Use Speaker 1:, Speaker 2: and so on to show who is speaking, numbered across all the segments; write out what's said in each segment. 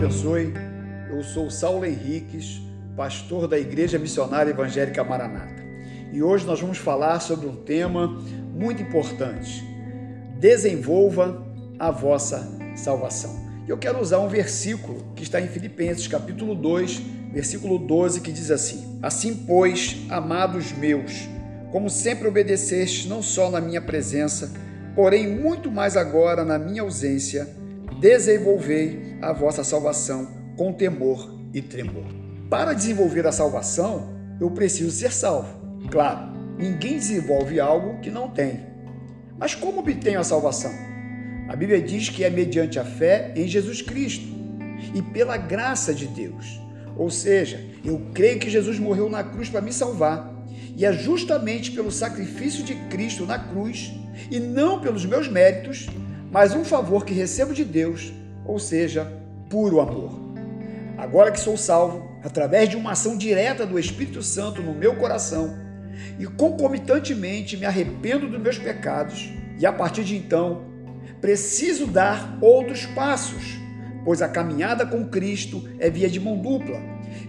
Speaker 1: abençoe. Eu sou Saulo Henriques, pastor da Igreja Missionária Evangélica Maranata. E hoje nós vamos falar sobre um tema muito importante. Desenvolva a vossa salvação. Eu quero usar um versículo que está em Filipenses, capítulo 2, versículo 12, que diz assim: Assim, pois, amados meus, como sempre obedeceste, não só na minha presença, porém muito mais agora na minha ausência, desenvolvei a vossa salvação com temor e tremor. Para desenvolver a salvação, eu preciso ser salvo. Claro, ninguém desenvolve algo que não tem. Mas como obtenho a salvação? A Bíblia diz que é mediante a fé em Jesus Cristo e pela graça de Deus. Ou seja, eu creio que Jesus morreu na cruz para me salvar. E é justamente pelo sacrifício de Cristo na cruz e não pelos meus méritos mas um favor que recebo de Deus, ou seja, puro amor. Agora que sou salvo, através de uma ação direta do Espírito Santo no meu coração, e concomitantemente me arrependo dos meus pecados, e a partir de então, preciso dar outros passos, pois a caminhada com Cristo é via de mão dupla.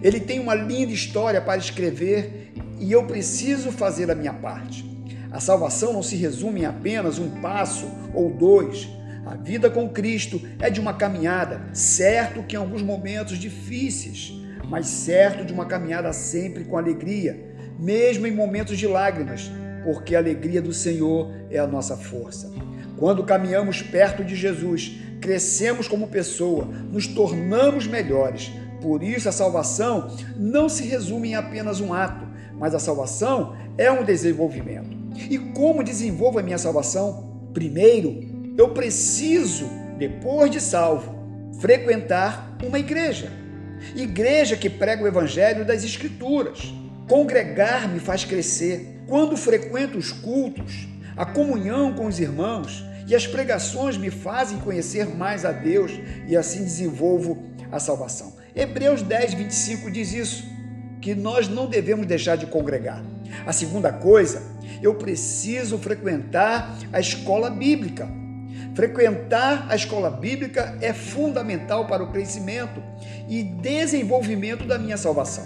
Speaker 1: Ele tem uma linda história para escrever e eu preciso fazer a minha parte. A salvação não se resume em apenas um passo ou dois. A vida com Cristo é de uma caminhada, certo que em alguns momentos difíceis, mas certo de uma caminhada sempre com alegria, mesmo em momentos de lágrimas, porque a alegria do Senhor é a nossa força. Quando caminhamos perto de Jesus, crescemos como pessoa, nos tornamos melhores. Por isso, a salvação não se resume em apenas um ato, mas a salvação é um desenvolvimento. E como desenvolvo a minha salvação? Primeiro, eu preciso, depois de salvo, frequentar uma igreja. Igreja que prega o evangelho das Escrituras. Congregar me faz crescer. Quando frequento os cultos, a comunhão com os irmãos e as pregações me fazem conhecer mais a Deus e assim desenvolvo a salvação. Hebreus 10, 25 diz isso, que nós não devemos deixar de congregar. A segunda coisa, eu preciso frequentar a escola bíblica. Frequentar a escola bíblica é fundamental para o crescimento e desenvolvimento da minha salvação.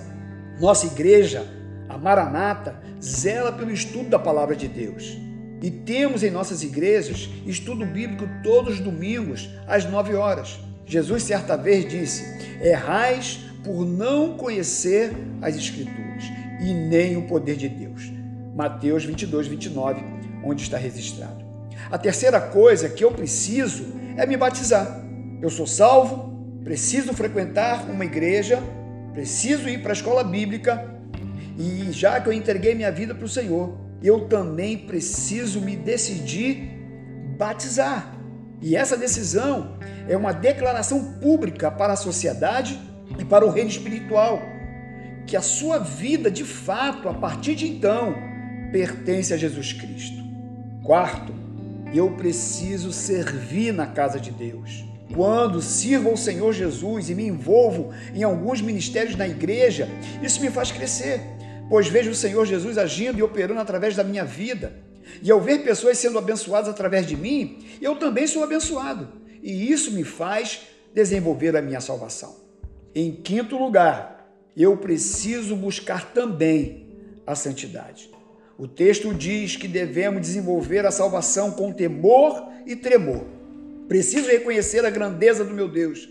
Speaker 1: Nossa igreja, a Maranata, zela pelo estudo da palavra de Deus. E temos em nossas igrejas estudo bíblico todos os domingos, às nove horas. Jesus certa vez disse: Errais por não conhecer as Escrituras e nem o poder de Deus. Mateus 22, 29, onde está registrado. A terceira coisa que eu preciso é me batizar. Eu sou salvo, preciso frequentar uma igreja, preciso ir para a escola bíblica e já que eu entreguei minha vida para o Senhor, eu também preciso me decidir batizar. E essa decisão é uma declaração pública para a sociedade e para o reino espiritual que a sua vida, de fato, a partir de então, pertence a Jesus Cristo. Quarto, eu preciso servir na casa de Deus. Quando sirvo ao Senhor Jesus e me envolvo em alguns ministérios na igreja, isso me faz crescer, pois vejo o Senhor Jesus agindo e operando através da minha vida. E ao ver pessoas sendo abençoadas através de mim, eu também sou abençoado. E isso me faz desenvolver a minha salvação. Em quinto lugar, eu preciso buscar também a santidade. O texto diz que devemos desenvolver a salvação com temor e tremor. Preciso reconhecer a grandeza do meu Deus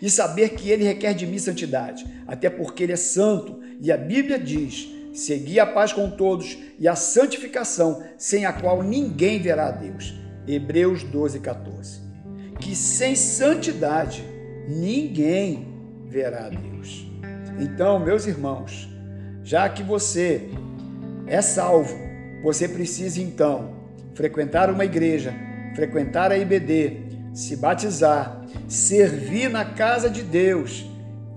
Speaker 1: e saber que ele requer de mim santidade, até porque ele é santo e a Bíblia diz: segui a paz com todos e a santificação, sem a qual ninguém verá a Deus. Hebreus 12, 14. Que sem santidade ninguém verá a Deus. Então, meus irmãos, já que você é salvo, você precisa então frequentar uma igreja, frequentar a IBD, se batizar, servir na casa de Deus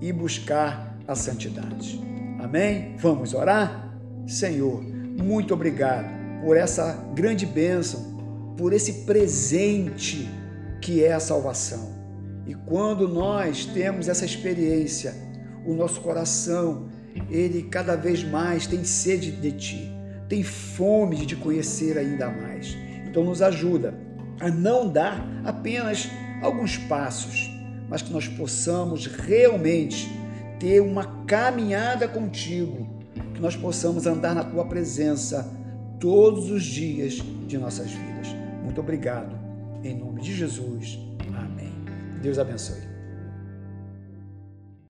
Speaker 1: e buscar a santidade. Amém? Vamos orar? Senhor, muito obrigado por essa grande bênção, por esse presente que é a salvação. E quando nós temos essa experiência, o nosso coração, ele cada vez mais tem sede de ti, tem fome de te conhecer ainda mais. Então nos ajuda a não dar apenas alguns passos, mas que nós possamos realmente ter uma caminhada contigo, que nós possamos andar na tua presença todos os dias de nossas vidas. Muito obrigado. Em nome de Jesus. Amém. Deus abençoe.